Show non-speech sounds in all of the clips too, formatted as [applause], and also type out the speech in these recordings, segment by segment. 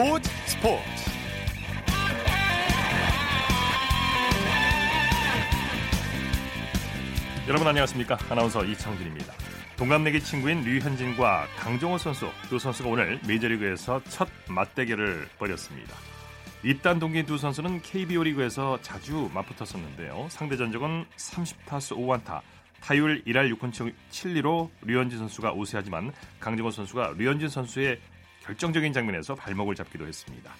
스포츠 스포츠. 여러분 안녕하십니까? 아나운서 이창진입니다. 동갑내기 친구인 류현진과 강정호 선수 두 선수가 오늘 메이저리그에서 첫 맞대결을 벌였습니다. 입단 동기인 두 선수는 KBO 리그에서 자주 맞붙었었는데요. 상대 전적은 30타수 5안타 타율 1할 6푼 7리로 류현진 선수가 우세하지만 강정호 선수가 류현진 선수의 결정적인 장면에서 발목을 잡기도 했습니다. 자,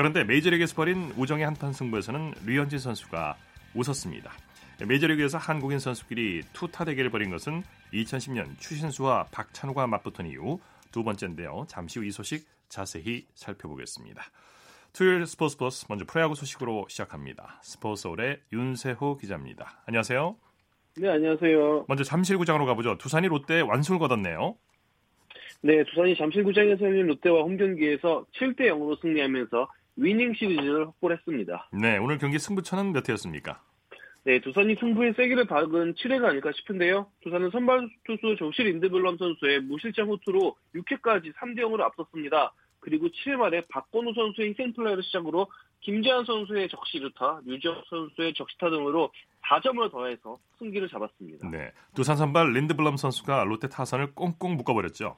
그런데 메이저리그에서 벌인 우정의 한판 승부에서는 류현진 선수가 웃었습니다. 메이저리그에서 한국인 선수끼리 투타 대결을 벌인 것은 2010년 추신수와 박찬호가 맞붙은 이후 두 번째인데요. 잠시 후 이 소식 자세히 살펴보겠습니다. 토요일 스포츠 버스 먼저 프로야구 소식으로 시작합니다. 스포츠홀의 윤세호 기자입니다. 안녕하세요. 네, 안녕하세요. 먼저 잠실구장으로 가보죠. 두산이 롯데 완승을 거뒀네요. 네, 두산이 잠실구장에서 열린 롯데와 홈 경기에서 7대 0으로 승리하면서 위닝 시리즈를 확보를 했습니다. 네, 오늘 경기 승부처는 몇 회였습니까? 네, 두산이 승부의 세기를 박은 7회가 아닐까 싶은데요. 두산은 선발 투수 조실 인드블럼 선수의 무실점 호투로 6회까지 3대 0으로 앞섰습니다. 그리고 7회 말에 박건우 선수의 희생플라이를 시작으로 김재환 선수의 적시루타, 유지혁 선수의 적시타 등으로 4점을 더해서 승기를 잡았습니다. 네, 두산 선발 린드블럼 선수가 롯데 타선을 꽁꽁 묶어버렸죠.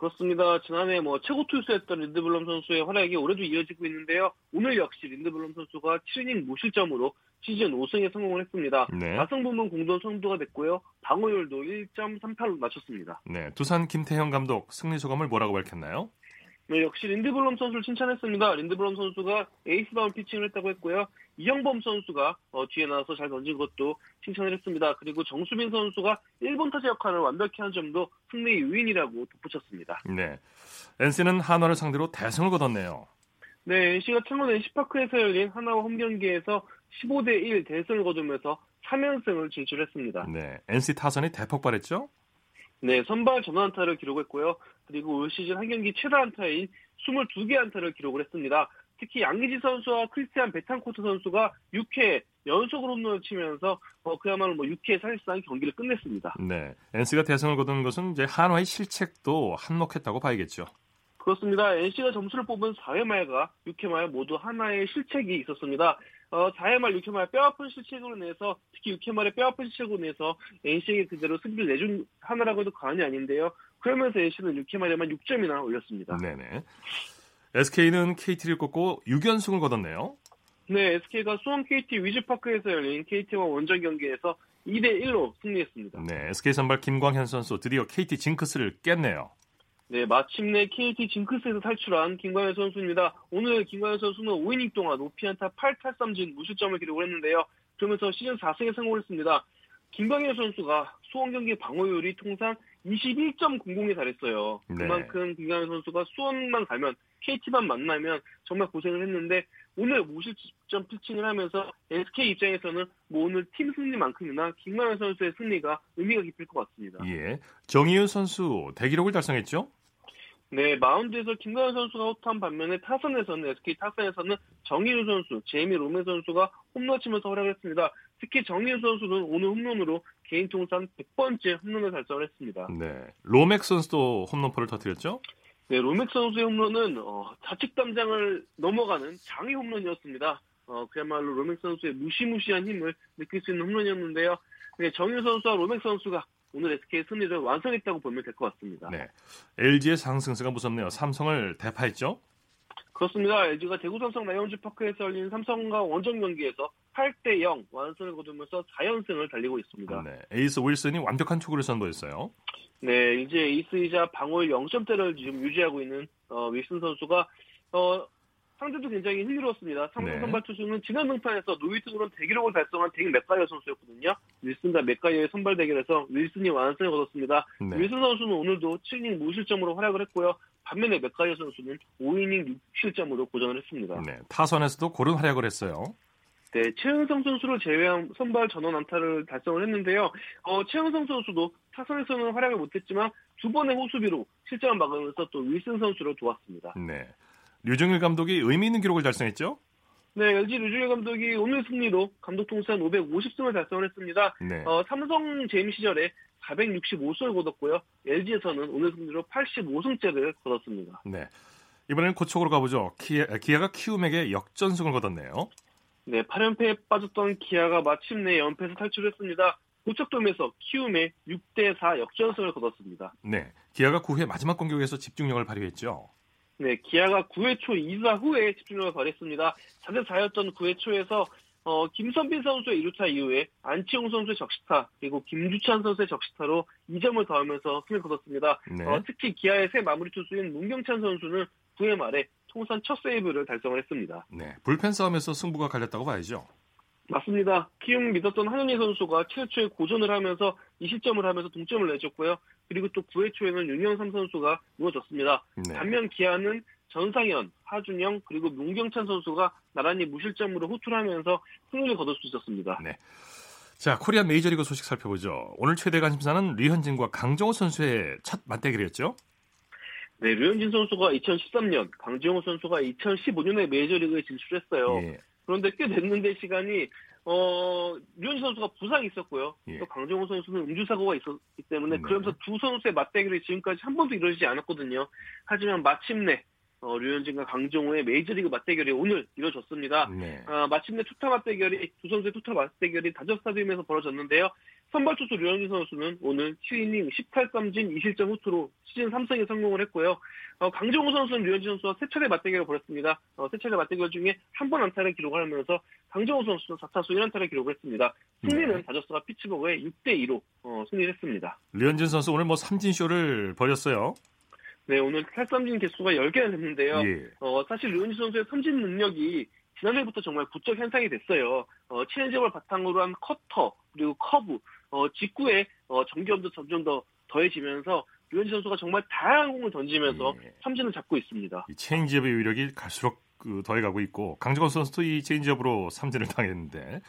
그렇습니다. 지난해 뭐 최고 투수였던 린드블럼 선수의 활약이 올해도 이어지고 있는데요. 오늘 역시 린드블럼 선수가 7이닝 무실점으로 시즌 5승에 성공을 했습니다. 네. 다승 부문 공동 선두가 됐고요. 방어율도 1.38로 낮췄습니다. 네, 두산 김태형 감독 승리 소감을 뭐라고 밝혔나요? 네, 역시 린드블럼 선수를 칭찬했습니다. 린드블럼 선수가 에이스다운 피칭을 했다고 했고요. 이영범 선수가 어, 뒤에 나와서 잘 던진 것도 칭찬을 했습니다. 그리고 정수빈 선수가 1번 타자 역할을 완벽히 한 점도 승리의 요인이라고 덧붙였습니다. 네, NC는 한화를 상대로 대승을 거뒀네요. 네, NC가 창원 NC파크에서 열린 하나와 홈 경기에서 15대 1 대승을 거두면서 3연승을 진출했습니다. 네, NC 타선이 대폭발했죠? 네, 선발 전원 안타를 기록했고요. 그리고 올 시즌 한 경기 최다 안타인 22개 안타를 기록을 했습니다. 특히 양기지 선수와 크리스티안 베탄코트 선수가 6회 연속으로 홈런을 치면서 어, 그야말로 뭐 6회 사실상 경기를 끝냈습니다. 네, NC가 대승을 거둔 것은 이제 한화의 실책도 한몫했다고 봐야겠죠. 그렇습니다. NC가 점수를 뽑은 4회 말과 6회 말 모두 하나의 실책이 있었습니다. 어, 4회 말 6회 말 뼈아픈 실책으로 내서 특히 6회 말에 뼈아픈 실책으로 내서 NC에게 그대로 승리를 내준 하나라고 해도 과언이 아닌데요. 그러면서 NC는 6회 말에만 6점이나 올렸습니다. 네네. SK는 KT를 꺾고 6연승을 거뒀네요. 네, SK가 수원 KT 위즈파크에서 열린 KT와 원정 경기에서 2대 1로 승리했습니다. 네, SK 선발 김광현 선수 드디어 KT 징크스를 깼네요. 네, 마침내 KT 징크스에서 탈출한 김광현 선수입니다. 오늘 김광현 선수는 5이닝 동안 5피안타 8탈삼진 무실점을 기록을 했는데요. 그러면서 시즌 4승에 성공을 했습니다. 김광현 선수가 수원 경기 방어율이 통상 21.00에 달했어요. 네. 그만큼 김광현 선수가 수원만 가면 KT만 만나면 정말 고생을 했는데 오늘 무실점 피칭을 하면서 SK 입장에서는 뭐 오늘 팀 승리만큼이나 김광현 선수의 승리가 의미가 깊을 것 같습니다. 예, 정희윤 선수 대기록을 달성했죠? 네, 마운드에서 김광현 선수가 호투한 반면에 타선에서는 SK 타선에서는 정희윤 선수, 제이미 로메 선수가 홈런 치면서 활약을 했습니다. 특히 정희윤 선수는 오늘 홈런으로 개인 통산 100번째 홈런을 달성을 했습니다. 네, 로맥 선수도 홈런포를 터뜨렸죠? 네, 로맥 선수의 홈런은 어, 좌측 담장을 넘어가는 장애 홈런이었습니다. 어, 그야말로 로맥 선수의 무시무시한 힘을 느낄 수 있는 홈런이었는데요. 네, 정희윤 선수와 로맥 선수가 오늘 SK의 승리를 완성했다고 보면 될 것 같습니다. 네, LG의 상승세가 무섭네요. 삼성을 대파했죠? 그렇습니다. LG가 대구 삼성 라이온즈 파크에서 열린 삼성과 원정 경기에서 8대 0 완승을 거두면서 4연승을 달리고 있습니다. 네, 에이스 윌슨이 완벽한 투구를 선보였어요. 네, 이제 에이스이자 방어율 0점대를 지금 유지하고 있는 어, 윌슨 선수가 어, 상대도 굉장히 흥미로웠습니다. 삼성 네. 선발 투수는 지난 등판에서 노히트노런 대기록을 달성한 데릭 맥가이어 선수였거든요. 윌슨과 맥가이어의 선발 대결에서 윌슨이 완승을 거뒀습니다. 네. 윌슨 선수는 오늘도 7이닝 무실점으로 활약을 했고요. 반면에 맥가이어 선수는 5이닝 6실점으로 고전을 했습니다. 네, 타선에서도 고른 활약을 했어요. 네, 최은성 선수를 제외한 선발 전원 안타를 달성을 했는데요. 어, 최은성 선수도 타선에서는 활약을 못했지만 두 번의 호수비로 실점을 막으면서 또 윌슨 선수를 도왔습니다. 네, 류정일 감독이 의미 있는 기록을 달성했죠? 네, LG 류중일 감독이 오늘 승리로 감독 통산 550승을 달성을 했습니다. 네, 어, 삼성 재임 시절에 465승을 거뒀고요. LG에서는 오늘 승리로 85승째를 거뒀습니다. 네. 이번에는 고척으로 가보죠. 기아, 기아가 키움에게 역전승을 거뒀네요. 네, 8연패에 빠졌던 기아가 마침내 연패에서 탈출했습니다. 고척돔에서 키움의 9대4 역전승을 거뒀습니다. 네, 기아가 9회 마지막 공격에서 집중력을 발휘했죠. 네, 기아가 9회 초 2사 후에 집중력을 발휘했습니다. 4대 4였던 9회 초에서 어, 김선빈 선수의 1루타 이후에 안치홍 선수의 적시타 그리고 김주찬 선수의 적시타로 2점을 더하면서 승을 거뒀습니다. 네. 어, 특히 기아의 새 마무리 투수인 문경찬 선수는 9회 말에 통산 첫 세이브를 달성을 했습니다. 네, 불펜 싸움에서 승부가 갈렸다고 봐야죠. 맞습니다. 키움 믿었던 한현희 선수가 7초에 고전을 하면서 20점을 하면서 동점을 내줬고요. 그리고 또 9회 초에는 윤영삼 선수가 무너졌습니다. 네. 반면 기아는 전상현, 하준영 그리고 문경찬 선수가 나란히 무실점으로 호투를 하면서 승리를 거둘 수 있었습니다. 네. 자, 코리안 메이저리그 소식 살펴보죠. 오늘 최대 관심사는 류현진과 강정호 선수의 첫 맞대결이었죠. 네, 류현진 선수가 2013년, 강정호 선수가 2015년에 메이저리그에 진출했어요. 예. 그런데 꽤 됐는데 시간이 어 류현진 선수가 부상이 있었고요. 예. 또 강정호 선수는 음주 사고가 있었기 때문에 네. 그러면서 두 선수의 맞대결이 지금까지 한 번도 이루어지지 않았거든요. 하지만 마침내 어, 류현진과 강정호의 메이저리그 맞대결이 오늘 이루어졌습니다. 네. 아, 마침내 투타 맞대결이 두 선수의 투타 맞대결이 다저 스타디움에서 벌어졌는데요. 선발 투수 류현진 선수는 오늘 7이닝 18삼진 2실점 후투로 시즌 3승에 성공을 했고요. 어, 강정호 선수는 류현진 선수와 세 차례 맞대결을 벌였습니다. 어, 세 차례 맞대결 중에 한 번 안타를 기록을 하면서 강정호 선수는 4타수 1안타를 기록을 했습니다. 승리는 네. 다저스가 피츠버그에 6대 2로 어, 승리를 했습니다. 류현진 선수 오늘 뭐 삼진 쇼를 벌였어요. 네, 오늘 탈삼진 개수가 10개나 됐는데요. 예. 어, 사실 류현진 선수의 삼진 능력이 지난해부터 정말 부쩍 향상이 됐어요. 어, 체인지업을 바탕으로 한 커터, 그리고 커브, 어, 직구에 어, 정교함도 점점 더 더해지면서 류현진 선수가 정말 다양한 공을 던지면서 예. 삼진을 잡고 있습니다. 이 체인지업의 위력이 갈수록 그 더해가고 있고 강정호 선수도 이 체인지업으로 삼진을 당했는데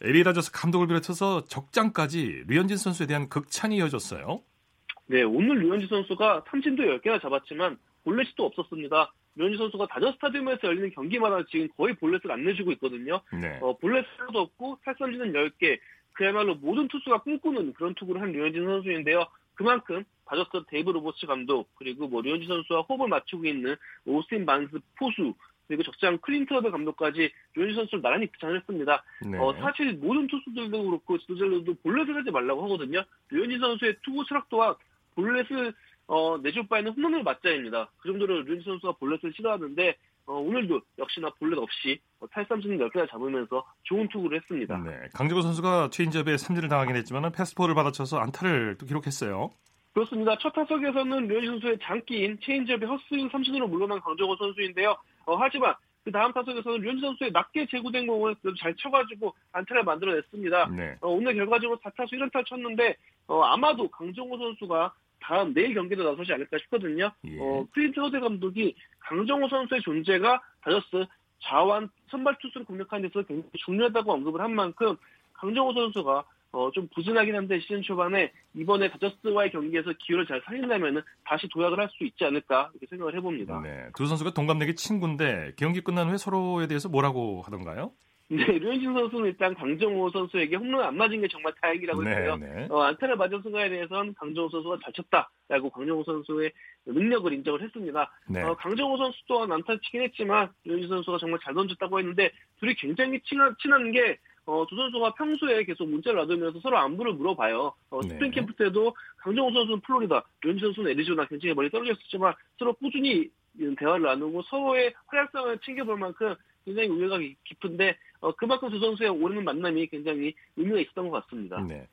LA 다저스 감독을 비롯해서 적장까지 류현진 선수에 대한 극찬이 이어졌어요. 네, 오늘 류현진 선수가 삼진도 10개나 잡았지만 볼넷이 또 없었습니다. 류현진 선수가 다저 스타디움에서 열리는 경기마다 지금 거의 볼넷을 안 내주고 있거든요. 네. 어, 볼넷 하나도 없고 탈삼진은 10개. 그야말로 모든 투수가 꿈꾸는 그런 투구를 한 류현진 선수인데요. 그만큼 다저스 데이브 로버츠 감독 그리고 뭐 류현진 선수와 호흡을 맞추고 있는 오스틴 반스 포수 그리고 적장 클린트 허들 감독까지 류현진 선수를 나란히 극찬을 했습니다. 네. 어, 사실 모든 투수들도 그렇고 지도자들도 볼넷을 하지 말라고 하거든요. 류현진 선수의 투구 철학 또한 볼넷을 어, 내줄 바에는 홈런을 맞자입니다. 그 정도로 류현진 선수가 볼넷을 싫어하는데 어, 오늘도 역시나 볼넷 없이 어, 탈삼진 10개나 잡으면서 좋은 투구를 했습니다. 네. 강정호 선수가 체인지업에 삼진을 당하긴 했지만 패스트볼을 받아쳐서 안타를 또 기록했어요. 그렇습니다. 첫 타석에서는 류현진 선수의 장기인 체인지업에 헛스윙 삼진으로 물러난 강정호 선수인데요. 어, 하지만 그 다음 타석에서는 류현진 선수의 낮게 제구된 공을 잘 쳐가지고 안타를 만들어냈습니다. 네. 어, 오늘 결과적으로 4타수 1안타를 쳤는데 어, 아마도 강정호 선수가 다음 내일 경기도 나서지 않을까 싶거든요. 예. 어, 클린트 허들 감독이 강정호 선수의 존재가 다저스 자완 선발 투수를 공략하는 데서 굉장히 중요하다고 언급을 한 만큼 강정호 선수가 어, 좀 부진하긴 한데 시즌 초반에 이번에 다저스와의 경기에서 기회를 잘 살린다면 다시 도약을 할 수 있지 않을까 이렇게 생각을 해봅니다. 네. 두 선수가 동갑내기 친구인데 경기 끝난 후에 서로에 대해서 뭐라고 하던가요? 네, 류현진 선수는 일단 강정호 선수에게 홈런 안 맞은 게 정말 다행이라고 했어요. 네. 어, 안타를 맞은 순간에 대해서는 강정호 선수가 잘 쳤다라고 강정호 선수의 능력을 인정을 했습니다. 네. 어, 강정호 선수 또한 안타 치긴 했지만 류현진 선수가 정말 잘 던졌다고 했는데 둘이 굉장히 친한, 친한 게 어, 두 선수가 평소에 계속 문자를 나누면서 서로 안부를 물어봐요. 어, 네. 스프링 캠프 때도 강정호 선수는 플로리다, 류현진 선수는 애리조나 굉장히 멀리 떨어졌었지만 서로 꾸준히 대화를 나누고 서로의 활약상을 챙겨볼 만큼 굉장히 우애가 깊- 깊은데 어, 그만큼 두 선수의 오랜 만남이 굉장히 의미가 있었던 것 같습니다. 네.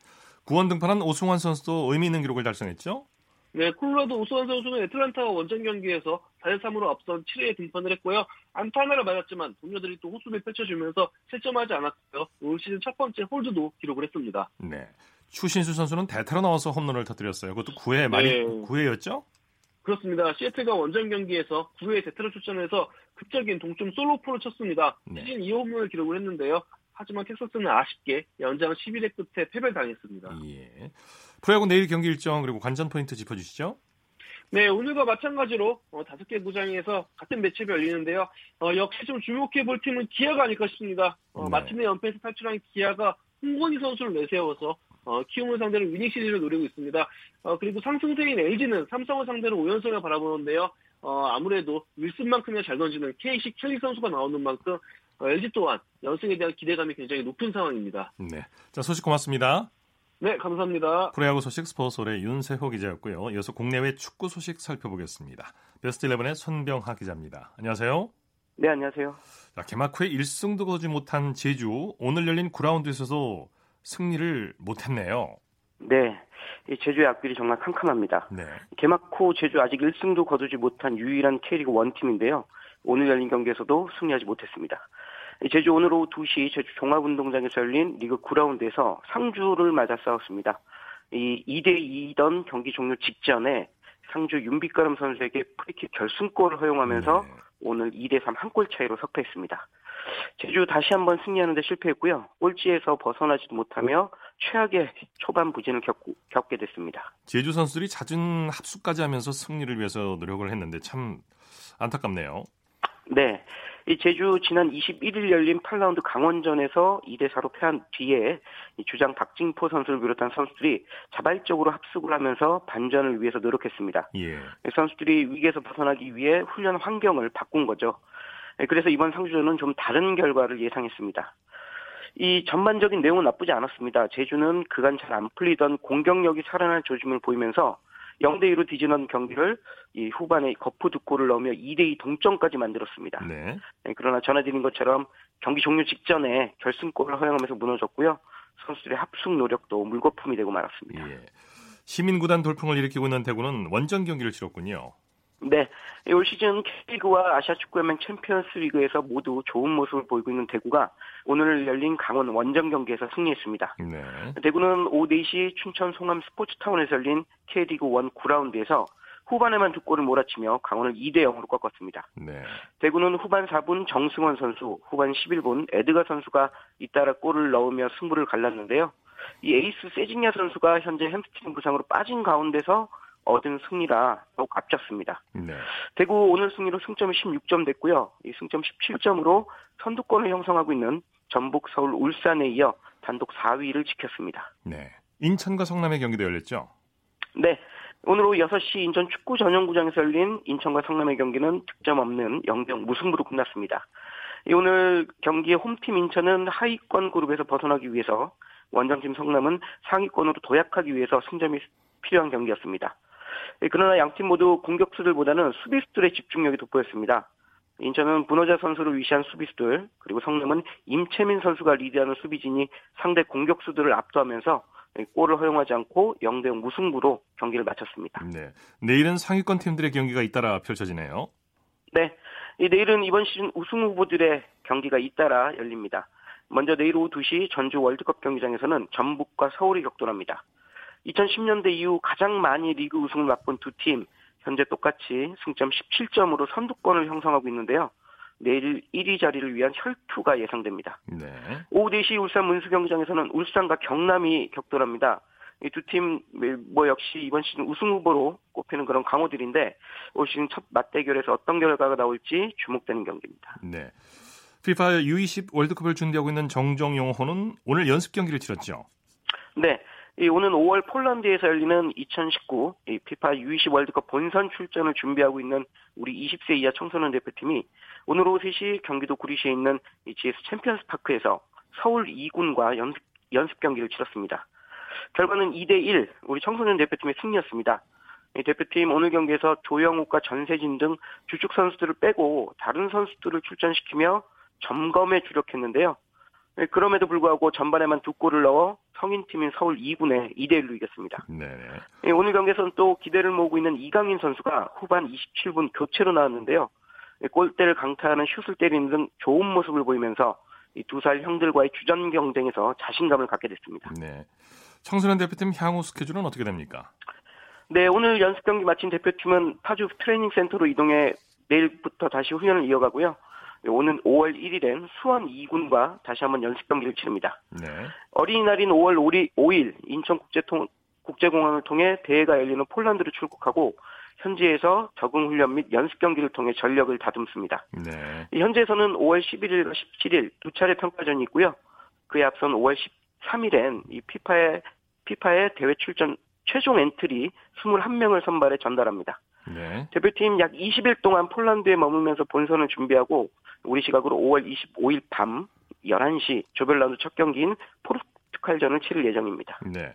구원 등판한 오승환 선수도 의미 있는 기록을 달성했죠? 네, 콜로라도 오스완 선수는 애틀란타와 원정 경기에서 4대3으로 앞선 7회에 등판을 했고요. 안타 하나를 맞았지만 동료들이 또 호수를 펼쳐주면서 실점하지 않았고요. 올 시즌 첫 번째 홀드도 기록을 했습니다. 네. 추신수 선수는 대타로 나와서 홈런을 터뜨렸어요. 그것도 9회 말이 네. 9회였죠? 그렇습니다. 시애틀과 원정 경기에서 9회 대타로 출전해서 극적인 동점 솔로포를 쳤습니다. 네. 시즌 2호 홈런을 기록을 했는데요. 하지만 텍사스는 아쉽게 연장 11회 끝에 패배를 당했습니다. 예. 프로야구 내일 경기 일정 그리고 관전 포인트 짚어주시죠. 네, 오늘과 마찬가지로 어, 다섯 개 구장에서 같은 매치업이 열리는데요. 어, 역시 좀 주목해 볼 팀은 기아가 아닐까 싶습니다. 어, 네. 마침내 연패에서 탈출한 기아가 홍건희 선수를 내세워서 어, 키움을 상대로 위닝 시리즈를 노리고 있습니다. 어, 그리고 상승세인 LG는 삼성을 상대로 5연승을 바라보는데요. 어, 아무래도 윌슨만큼이나 잘 던지는 KC 켈리 선수가 나오는 만큼 어, LG 또한 연승에 대한 기대감이 굉장히 높은 상황입니다. 네. 자, 소식 고맙습니다. 네, 감사합니다. 프로야구 소식 스포츠홀의 윤세호 기자였고요. 이어서 국내외 축구 소식 살펴보겠습니다. 베스트 11의 손병하 기자입니다. 안녕하세요. 네, 안녕하세요. 자, 개막 후에 1승도 거두지 못한 제주 오늘 열린 9라운드에서도 승리를 못했네요. 네, 제주의 악빌이 정말 캄캄합니다. 네. 개막 후 제주 아직 1승도 거두지 못한 유일한 K리그 원팀인데요. 오늘 열린 경기에서도 승리하지 못했습니다. 제주 오늘 오후 2시 제주 종합운동장에서 열린 리그 9라운드에서 상주를 맞아 싸웠습니다. 이 2대2던 경기 종료 직전에 상주 윤빛가름 선수에게 프리킥 결승골을 허용하면서 네. 오늘 2대3 한 골 차이로 석패했습니다. 제주 다시 한번 승리하는데 실패했고요. 꼴찌에서 벗어나지도 못하며 최악의 초반 부진을 겪고, 겪게 됐습니다. 제주 선수들이 잦은 합수까지 하면서 승리를 위해서 노력을 했는데 참 안타깝네요. 네. 이 제주 지난 21일 열린 8라운드 강원전에서 2대 4로 패한 뒤에 주장 박진포 선수를 비롯한 선수들이 자발적으로 합숙을 하면서 반전을 위해서 노력했습니다. 예. 선수들이 위기에서 벗어나기 위해 훈련 환경을 바꾼 거죠. 그래서 이번 상주전은 좀 다른 결과를 예상했습니다. 이 전반적인 내용은 나쁘지 않았습니다. 제주는 그간 잘 안 풀리던 공격력이 살아날 조짐을 보이면서 0대 2로 뒤지는 경기를 이 후반에 거푸 두 골을 넣으며 2대 2 동점까지 만들었습니다. 네. 네, 그러나 전해드린 것처럼 경기 종료 직전에 결승골을 허용하면서 무너졌고요. 선수들의 합숙 노력도 물거품이 되고 말았습니다. 예. 시민구단 돌풍을 일으키고 있는 대구는 원정 경기를 치렀군요. 네. 올 시즌 K리그와 아시아 축구연맹 챔피언스 리그에서 모두 좋은 모습을 보이고 있는 대구가 오늘 열린 강원 원정 경기에서 승리했습니다. 네. 대구는 오후 4시 춘천 송암 스포츠타운에서 열린 K리그 1 9라운드에서 후반에만 두 골을 몰아치며 강원을 2대 0으로 꺾었습니다. 네. 대구는 후반 4분 정승원 선수, 후반 11분 에드가 선수가 잇따라 골을 넣으며 승부를 갈랐는데요. 이 에이스 세징야 선수가 현재 햄스트링 부상으로 빠진 가운데서 얻은 승리라 더욱 값졌습니다. 네. 대구 오늘 승리로 승점이 16점 됐고요. 이 승점 17점으로 선두권을 형성하고 있는 전북, 서울, 울산에 이어 단독 4위를 지켰습니다. 네. 인천과 성남의 경기도 열렸죠? 네. 오늘 오후 6시 인천 축구 전용구장에서 열린 인천과 성남의 경기는 득점 없는 0대0 무승부로 끝났습니다. 오늘 경기의 홈팀 인천은 하위권 그룹에서 벗어나기 위해서 원정팀 성남은 상위권으로 도약하기 위해서 승점이 필요한 경기였습니다. 예, 그러나 양팀 모두 공격수들보다는 수비수들의 집중력이 돋보였습니다. 인천은 문호자 선수를 위시한 수비수들 그리고 성남은 임채민 선수가 리드하는 수비진이 상대 공격수들을 압도하면서 골을 허용하지 않고 0대0 무승부로 경기를 마쳤습니다. 네. 내일은 상위권 팀들의 경기가 잇따라 펼쳐지네요. 네. 내일은 이번 시즌 우승 후보들의 경기가 잇따라 열립니다. 먼저 내일 오후 2시 전주 월드컵 경기장에서는 전북과 서울이 격돌합니다. 2010년대 이후 가장 많이 리그 우승을 맛본 두 팀, 현재 똑같이 승점 17점으로 선두권을 형성하고 있는데요. 내일 1위 자리를 위한 혈투가 예상됩니다. 네. 오후 4시 울산 문수경기장에서는 울산과 경남이 격돌합니다. 이 두 팀 뭐 역시 이번 시즌 우승 후보로 꼽히는 그런 강호들인데 올 시즌 첫 맞대결에서 어떤 결과가 나올지 주목되는 경기입니다. 네. FIFA U20 월드컵을 준비하고 있는 정정용호는 오늘 연습 경기를 치렀죠. 네. 오는 5월 폴란드에서 열리는 2019 피파 U20 월드컵 본선 출전을 준비하고 있는 우리 20세 이하 청소년 대표팀이 오늘 오후 3시 경기도 구리시에 있는 GS 챔피언스 파크에서 서울 2군과 연습, 연습 경기를 치렀습니다. 결과는 2대1 우리 청소년 대표팀의 승리였습니다. 대표팀 오늘 경기에서 조영욱과 전세진 등 주축 선수들을 빼고 다른 선수들을 출전시키며 점검에 주력했는데요. 그럼에도 불구하고 전반에만 두 골을 넣어 성인팀인 서울 2군에 2대1로 이겼습니다. 네. 예, 오늘 경기에서는 또 기대를 모으고 있는 이강인 선수가 후반 27분 교체로 나왔는데요. 예, 골대를 강타하는 슛을 때리는 등 좋은 모습을 보이면서 두 살 형들과의 주전 경쟁에서 자신감을 갖게 됐습니다. 네. 청소년 대표팀 향후 스케줄은 어떻게 됩니까? 네, 오늘 연습 경기 마친 대표팀은 파주 트레이닝 센터로 이동해 내일부터 다시 훈련을 이어가고요. 오는 5월 1일엔 수원 2군과 다시 한번 연습 경기를 치릅니다. 네. 어린이날인 5월 5일 인천국제통 국제공항을 통해 대회가 열리는 폴란드로 출국하고 현지에서 적응 훈련 및 연습 경기를 통해 전력을 다듬습니다. 네. 현지에서는 5월 11일과 17일 두 차례 평가전이 있고요. 그에 앞선 5월 13일엔 이 피파의 피파의 대회 출전 최종 엔트리 21명을 선발해 전달합니다. 네. 대표팀 약 20일 동안 폴란드에 머물면서 본선을 준비하고 우리 시각으로 5월 25일 밤 11시 조별 라운드 첫 경기인 포르투갈전을 치를 예정입니다. 네.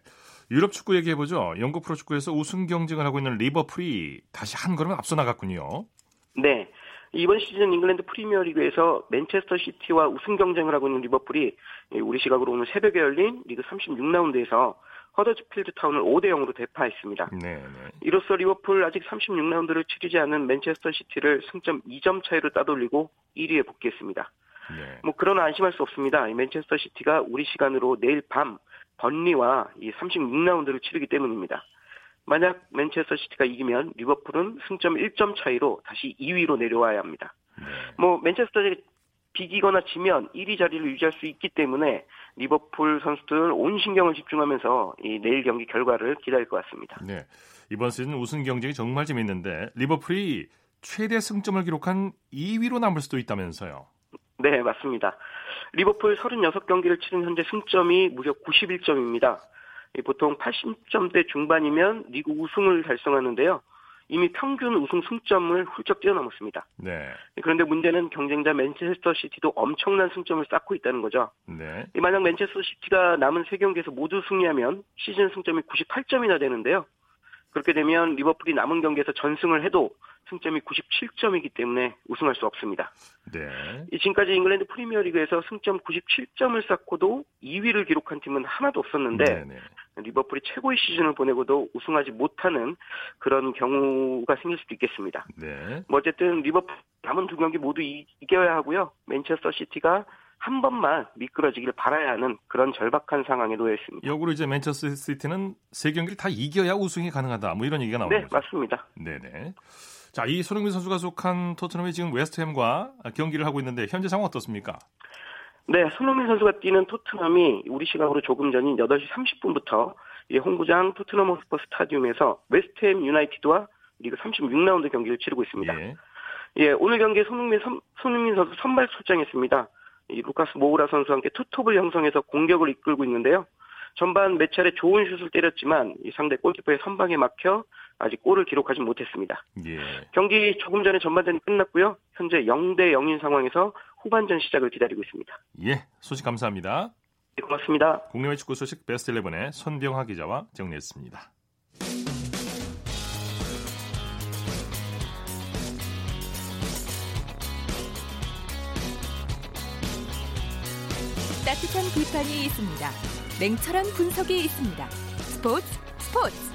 유럽 축구 얘기해 보죠. 영국 프로축구에서 우승 경쟁을 하고 있는 리버풀이 다시 한 걸음 앞서 나갔군요. 네. 이번 시즌 잉글랜드 프리미어리그에서 맨체스터 시티와 우승 경쟁을 하고 있는 리버풀이 우리 시각으로 오늘 새벽에 열린 리그 36라운드에서 허더즈필드 타운을 5대 0으로 대파했습니다. 네, 네. 이로써 리버풀 아직 36라운드를 치르지 않은 맨체스터 시티를 승점 2점 차이로 따돌리고 1위에 복귀했습니다. 네. 뭐 그러나 안심할 수 없습니다. 맨체스터 시티가 우리 시간으로 내일 밤 번리와 이 36라운드를 치르기 때문입니다. 만약 맨체스터 시티가 이기면 리버풀은 승점 1점 차이로 다시 2위로 내려와야 합니다. 네. 뭐 맨체스터에 비기거나 지면 1위 자리를 유지할 수 있기 때문에 리버풀 선수들 온 신경을 집중하면서 이 내일 경기 결과를 기다릴 것 같습니다. 네. 이번 시즌 우승 경쟁이 정말 재밌는데 리버풀이 최대 승점을 기록한 2위로 남을 수도 있다면서요. 네, 맞습니다. 리버풀 36경기를 치른 현재 승점이 무려 91점입니다. 보통 80점대 중반이면 리그 우승을 달성하는데요. 이미 평균 우승 승점을 훌쩍 뛰어넘었습니다. 네. 그런데 문제는 경쟁자 맨체스터 시티도 엄청난 승점을 쌓고 있다는 거죠. 네. 만약 맨체스터 시티가 남은 3경기에서 모두 승리하면 시즌 승점이 98점이나 되는데요. 그렇게 되면 리버풀이 남은 경기에서 전승을 해도 승점이 97점이기 때문에 우승할 수 없습니다. 네. 지금까지 잉글랜드 프리미어리그에서 승점 97점을 쌓고도 2위를 기록한 팀은 하나도 없었는데 네네. 네. 리버풀이 최고의 시즌을 보내고도 우승하지 못하는 그런 경우가 생길 수도 있겠습니다. 네. 뭐 어쨌든 리버풀 남은 두 경기 모두 이겨야 하고요. 맨체스터 시티가 한 번만 미끄러지기를 바라야 하는 그런 절박한 상황에 놓여 있습니다. 역으로 이제 맨체스터 시티는 세 경기를 다 이겨야 우승이 가능하다. 뭐 이런 얘기가 나오는 네, 거죠. 네, 맞습니다. 네네. 자, 이 손흥민 선수가 속한 토트넘이 지금 웨스트햄과 경기를 하고 있는데 현재 상황 어떻습니까? 네, 손흥민 선수가 뛰는 토트넘이 우리 시각으로 조금 전인 8시 30분부터 홈구장 토트넘 호스퍼 스타디움에서 웨스트햄 유나이티드와 리그 36라운드 경기를 치르고 있습니다. 예, 예 오늘 경기에 손흥민, 선, 손흥민 선수 선발 출장했습니다. 이 루카스 모우라 선수와 함께 투톱을 형성해서 공격을 이끌고 있는데요. 전반 몇 차례 좋은 슛을 때렸지만 이 상대 골키퍼의 선방에 막혀 아직 골을 기록하지 못했습니다. 예. 경기 조금 전에 전반전이 끝났고요. 현재 0대 0인 상황에서 후반전 시작을 기다리고 있습니다. 예, 소식 감사합니다. 네, 고맙습니다. 국내외 축구 소식 베스트 11의 손병하 기자와 정리했습니다. 따뜻한 비판이 있습니다. 냉철한 분석이 있습니다. 스포츠 스포츠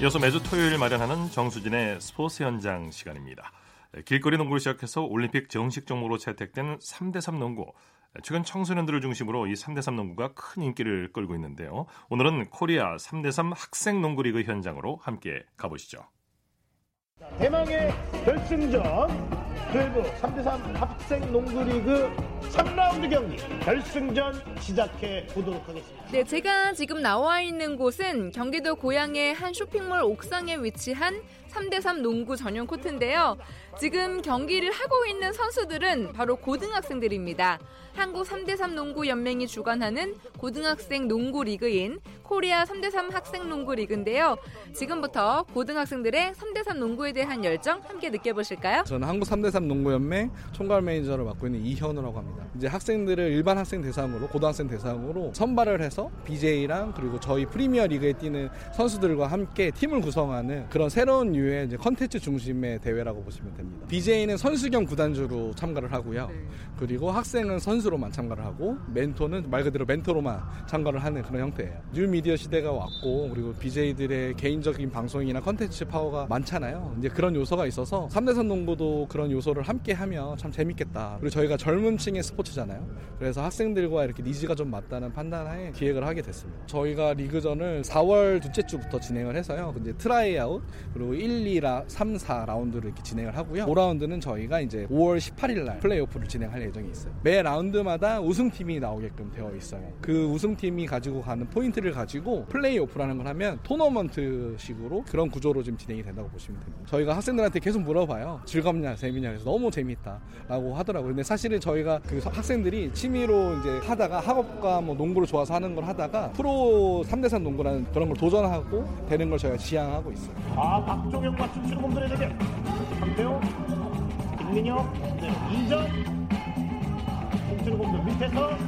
이어서 매주 토요일 마련하는 정수진의 스포츠 현장 시간입니다. 길거리 농구를 시작해서 올림픽 정식 종목으로 채택된 3대3 농구. 최근 청소년들을 중심으로 이 3대3 농구가 큰 인기를 끌고 있는데요. 오늘은 코리아 3대3 학생 농구 리그 현장으로 함께 가보시죠. 대망의 결승전 12 3대3 학생 농구리그 3라운드 경기 결승전 시작해 보도록 하겠습니다. 네, 제가 지금 나와 있는 곳은 경기도 고양의 한 쇼핑몰 옥상에 위치한 3대3 농구 전용 코트인데요. 지금 경기를 하고 있는 선수들은 바로 고등학생들입니다. 한국 3대3 농구 연맹이 주관하는 고등학생 농구 리그인 코리아 3대3 학생 농구 리그인데요. 지금부터 고등학생들의 3대3 농구에 대한 열정 함께 느껴보실까요? 저는 한국 3대3 농구 연맹 총괄 매니저를 맡고 있는 이현우라고 합니다. 이제 학생들을 일반 학생 대상으로 고등학생 대상으로 선발을 해서 BJ랑 그리고 저희 프리미어 리그에 뛰는 선수들과 함께 팀을 구성하는 그런 새로운 유의 컨텐츠 중심의 대회라고 보시면 됩니다. BJ는 선수 겸 구단주로 참가를 하고요. 네. 그리고 학생은 선수로만 참가를 하고 멘토는 말 그대로 멘토로만 참가를 하는 그런 형태예요. 뉴 미디어 시대가 왔고 그리고 BJ들의 개인적인 방송이나 컨텐츠 파워가 많잖아요. 이제 그런 요소가 있어서 3대3 농구도 그런 요소를 함께 하면 참 재밌겠다. 그리고 저희가 젊은 층의 스포츠잖아요. 그래서 학생들과 이렇게 니즈가 좀 맞다는 판단하에 기획을 하게 됐습니다. 저희가 리그전을 4월 둘째 주부터 진행을 해서요. 이제 트라이아웃 그리고 1, 2라 3, 4 라운드를 이렇게 진행을 하고 요. 5라운드는 저희가 이제 5월 18일 날 플레이오프를 진행할 예정이 있어요. 매 라운드마다 우승팀이 나오게끔 되어 있어요. 그 우승팀이 가지고 가는 포인트를 가지고 플레이오프라는 걸 하면 토너먼트식으로 그런 구조로 지금 진행이 된다고 보시면 됩니다. 저희가 학생들한테 계속 물어봐요. 즐겁냐, 재밌냐 그래서 너무 재밌다라고 하더라고요. 근데 사실은 저희가 그 학생들이 취미로 이제 하다가 학업과 뭐 농구를 좋아서 하는 걸 하다가 프로 3대3 농구라는 그런 걸 도전하고 되는 걸 저희가 지향하고 있어요. 아, 박종혁과 춤추는 대결. 황태호, 김민혁, 네, 이전. 춤추는 곰들 밑에서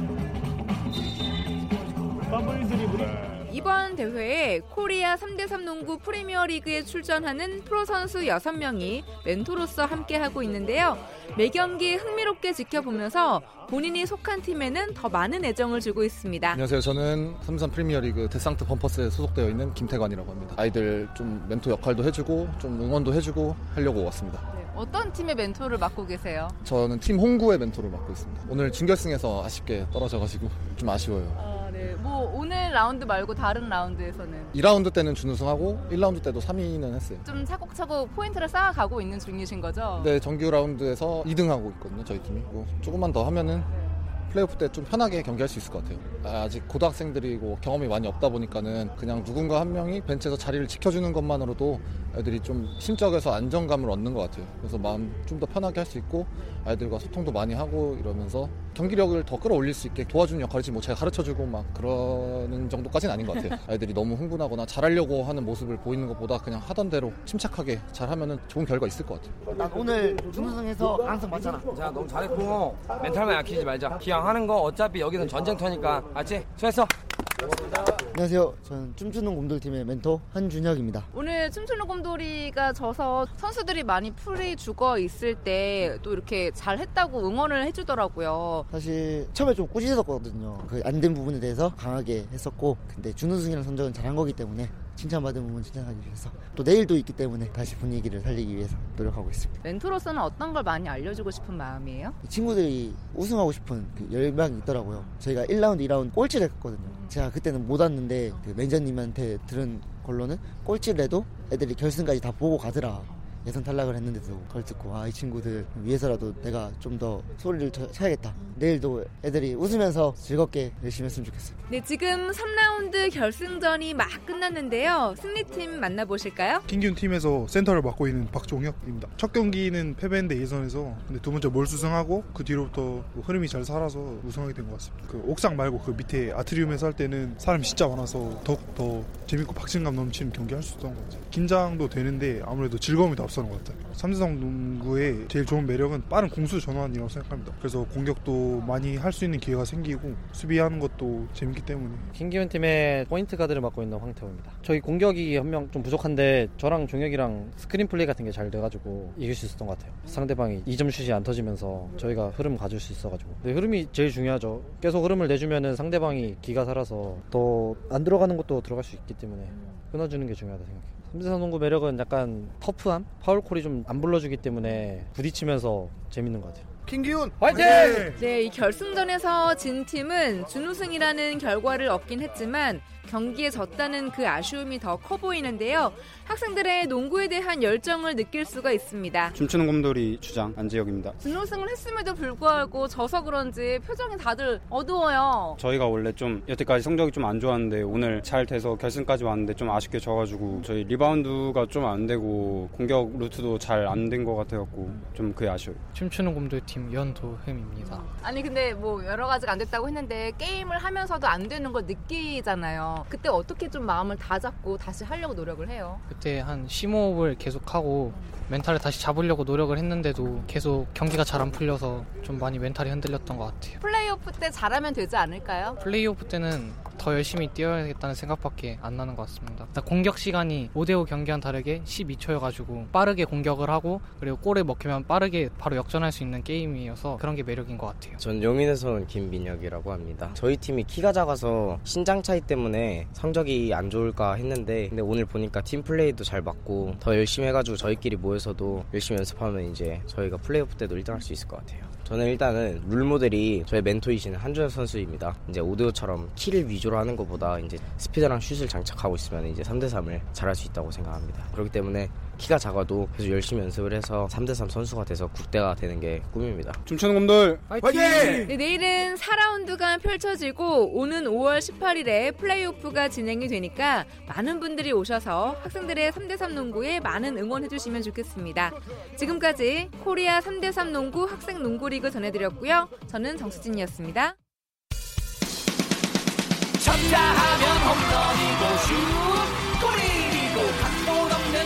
더블 드리블이 이번 대회에 코리아 3대3 농구 프리미어리그에 출전하는 프로 선수 6명이 멘토로서 함께하고 있는데요. 매 경기 흥미롭게 지켜보면서 본인이 속한 팀에는 더 많은 애정을 주고 있습니다. 안녕하세요. 저는 삼대삼 프리미어리그 데상트 범퍼스에 소속되어 있는 김태관이라고 합니다. 아이들 좀 멘토 역할도 해주고 좀 응원도 해주고 하려고 왔습니다. 네, 어떤 팀의 멘토를 맡고 계세요? 저는 팀 홍구의 멘토를 맡고 있습니다. 오늘 준결승에서 아쉽게 떨어져가지고 좀 아쉬워요. 아, 네. 뭐 오늘 라운드 말고 다른 라운드에서는 2라운드 때는 준우승하고 1라운드 때도 3위는 했어요. 좀 차곡차곡 포인트를 쌓아가고 있는 중이신 거죠? 네, 정규 라운드에서 2등하고 있거든요, 저희 팀이. 뭐 조금만 더 하면은 플레이오프 때 좀 편하게 경기할 수 있을 것 같아요. 아직 고등학생들이고 경험이 많이 없다 보니까는 그냥 누군가 한 명이 벤치에서 자리를 지켜주는 것만으로도 애들이 좀 심적에서 안정감을 얻는 것 같아요. 그래서 마음 좀 더 편하게 할 수 있고 아이들과 소통도 많이 하고 이러면서 경기력을 더 끌어올릴 수 있게 도와주는 역할이지 뭐 제가 가르쳐주고 막 그러는 정도까지는 아닌 것 같아요. [laughs] 아이들이 너무 흥분하거나 잘하려고 하는 모습을 보이는 것보다 그냥 하던 대로 침착하게 잘하면은 좋은 결과 있을 것 같아요. 난 오늘 준우승해서 항상 봤잖아. 자, 너무 잘했고 멘탈만 약해지지 말자. 기왕 하는 거 어차피 여기는 전쟁터니까. 알지? 수고했어. 안녕하세요. 저는 춤추는 곰돌팀의 멘토 한준혁입니다. 오늘 춤추는 곰돌이가 져서 선수들이 많이 풀이 죽어 있을 때 또 이렇게 잘 했다고 응원을 해주더라고요. 사실 처음에 좀 꾸짖었거든요. 그 안 된 부분에 대해서 강하게 했었고 근데 준우승이라는 성적은 잘한 거기 때문에 칭찬받은 부분 칭찬하기 위해서 또 내일도 있기 때문에 다시 분위기를 살리기 위해서 노력하고 있습니다. 멘토로서는 어떤 걸 많이 알려주고 싶은 마음이에요? 이 친구들이 우승하고 싶은 그 열망이 있더라고요. 저희가 1라운드, 2라운드 꼴찌를 했거든요. 제가 그때는 못 왔는데 그 매니저님한테 들은 걸로는 꼴찌를 해도 애들이 결승까지 다 보고 가더라. 예선 탈락을 했는데도 그걸 듣고 아 이 친구들 위해서라도 내가 좀 더 소리를 쳐- 쳐야겠다. 내일도 애들이 웃으면서 즐겁게 열심히 했으면 좋겠어요. 네, 지금 3라운드 결승전이 막 끝났는데요. 승리팀 만나보실까요? 킹기훈 팀에서 센터를 맡고 있는 박종혁입니다. 첫 경기는 패배인데 예선에서 근데 두 번째 몰수승하고 그 뒤로부터 뭐 흐름이 잘 살아서 우승하게 된 것 같습니다. 그 옥상 말고 그 밑에 아트리움에서 할 때는 사람이 진짜 많아서 더욱 더 재밌고 박진감 넘치는 경기 할 수 있었던 것 같아요. 긴장도 되는데 아무래도 즐거움이 더 앞서 는 것 같아요. 삼대삼 농구의 제일 좋은 매력은 빠른 공수 전환이라고 생각합니다. 그래서 공격도 많이 할 수 있는 기회가 생기고 수비하는 것도 재밌기 때문에 킹기훈 팀의 포인트 가드를 맡고 있는 황태호입니다. 저희 공격이 한 명 좀 부족한데 저랑 종혁이랑 스크린 플레이 같은 게 잘 돼가지고 이길 수 있었던 것 같아요. 상대방이 2점 슛이 안 터지면서 저희가 흐름 가질 수 있어가지고 네, 흐름이 제일 중요하죠. 계속 흐름을 내주면은 상대방이 기가 살아서 더 안 들어가는 것도 들어갈 수 있기 때문에 끊어주는 게 중요하다 생각해요. 삼대삼 농구 매력은 약간 터프함? 파울콜이 좀 안 불러주기 때문에 부딪히면서 재밌는 것 같아요. 킹기훈 화이팅! 네, 이 결승전에서 진 팀은 준우승이라는 결과를 얻긴 했지만 경기에 졌다는 그 아쉬움이 더 커 보이는데요. 학생들의 농구에 대한 열정을 느낄 수가 있습니다. 춤추는 곰돌이 주장 안지혁입니다. 준우승을 했음에도 불구하고 져서 그런지 표정이 다들 어두워요. 저희가 원래 좀 여태까지 성적이 좀 안 좋았는데 오늘 잘 돼서 결승까지 왔는데 좀 아쉽게 져가지고 저희 리바운드가 좀 안 되고 공격 루트도 잘 안 된 것 같아갖고 좀 그게 아쉬워요. 춤추는 곰돌팀 연도흠입니다. 아니 근데 뭐 여러 가지가 안 됐다고 했는데 게임을 하면서도 안 되는 걸 느끼잖아요. 그때 어떻게 좀 마음을 다잡고 다시 하려고 노력을 해요? 그때 한 심호흡을 계속하고 멘탈을 다시 잡으려고 노력을 했는데도 계속 경기가 잘 안 풀려서 좀 많이 멘탈이 흔들렸던 것 같아요. 플레이오프 때 잘하면 되지 않을까요? 플레이오프 때는 더 열심히 뛰어야겠다는 생각밖에 안 나는 것 같습니다. 공격 시간이 5대5 경기와는 다르게 12초여가지고 빠르게 공격을 하고 그리고 골을 먹히면 빠르게 바로 역전할 수 있는 게임이어서 그런 게 매력인 것 같아요. 전 용인에서 온 김민혁이라고 합니다. 저희 팀이 키가 작아서 신장 차이 때문에 성적이 안 좋을까 했는데 근데 오늘 보니까 팀 플레이도 잘 맞고 더 열심히 해가지고 저희끼리 모여서도 열심히 연습하면 이제 저희가 플레이오프 때도 1등 할 수 있을 것 같아요. 저는 일단은 룰 모델이 저의 멘토이신 한준혁 선수입니다. 이제 오데오처럼 키를 위주로 하는 것보다 이제 스피드랑 슛을 장착하고 있으면 이제 3대3을 잘할 수 있다고 생각합니다. 그렇기 때문에 키가 작아도 계속 열심히 연습을 해서 3대3 선수가 돼서 국대가 되는 게 꿈입니다. 춤추는 놈들 화이팅! 네, 내일은 4라운드가 펼쳐지고 오는 5월 18일에 플레이오프가 진행이 되니까 많은 분들이 오셔서 학생들의 3대3 농구에 많은 응원해 주시면 좋겠습니다. 지금까지 코리아 3대3 농구 학생 농구 리그 전해드렸고요. 저는 정수진이었습니다. 쳤다 하면 홈런이고 슛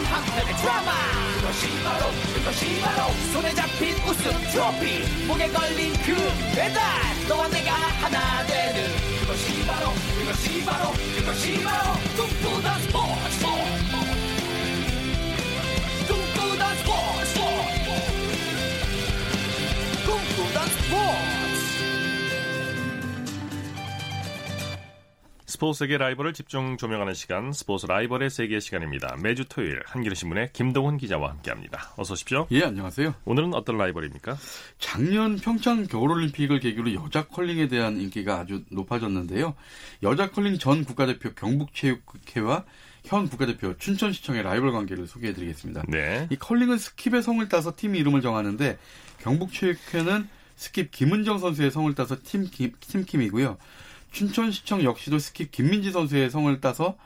한편의 드라마. 그것이 바로 그것이 바로 손에 잡힌 우승 트로피. 목에 걸린 그 배달. 너와 내가 하나 되는 그것이 바로 그것이 바로 그것이 바로 꿈꾸던 스포츠 세계 라이벌을 집중 조명하는 시간 스포츠 라이벌의 세계 시간입니다. 매주 토요일 한겨레신문의 김동훈 기자와 함께합니다. 어서 오십시오. 예, 안녕하세요. 오늘은 어떤 라이벌입니까? 작년 평창 겨울올림픽을 계기로 여자 컬링에 대한 인기가 아주 높아졌는데요. 여자 컬링 전 국가대표 경북체육회와 현 국가대표 춘천시청의 라이벌 관계를 소개해드리겠습니다. 네. 이 컬링은 스킵의 성을 따서 팀 이름을 정하는데 경북체육회는 스킵 김은정 선수의 성을 따서 팀, 팀킴이고요. 춘천시청 역시도 스킵 김민지 선수의 성을 따서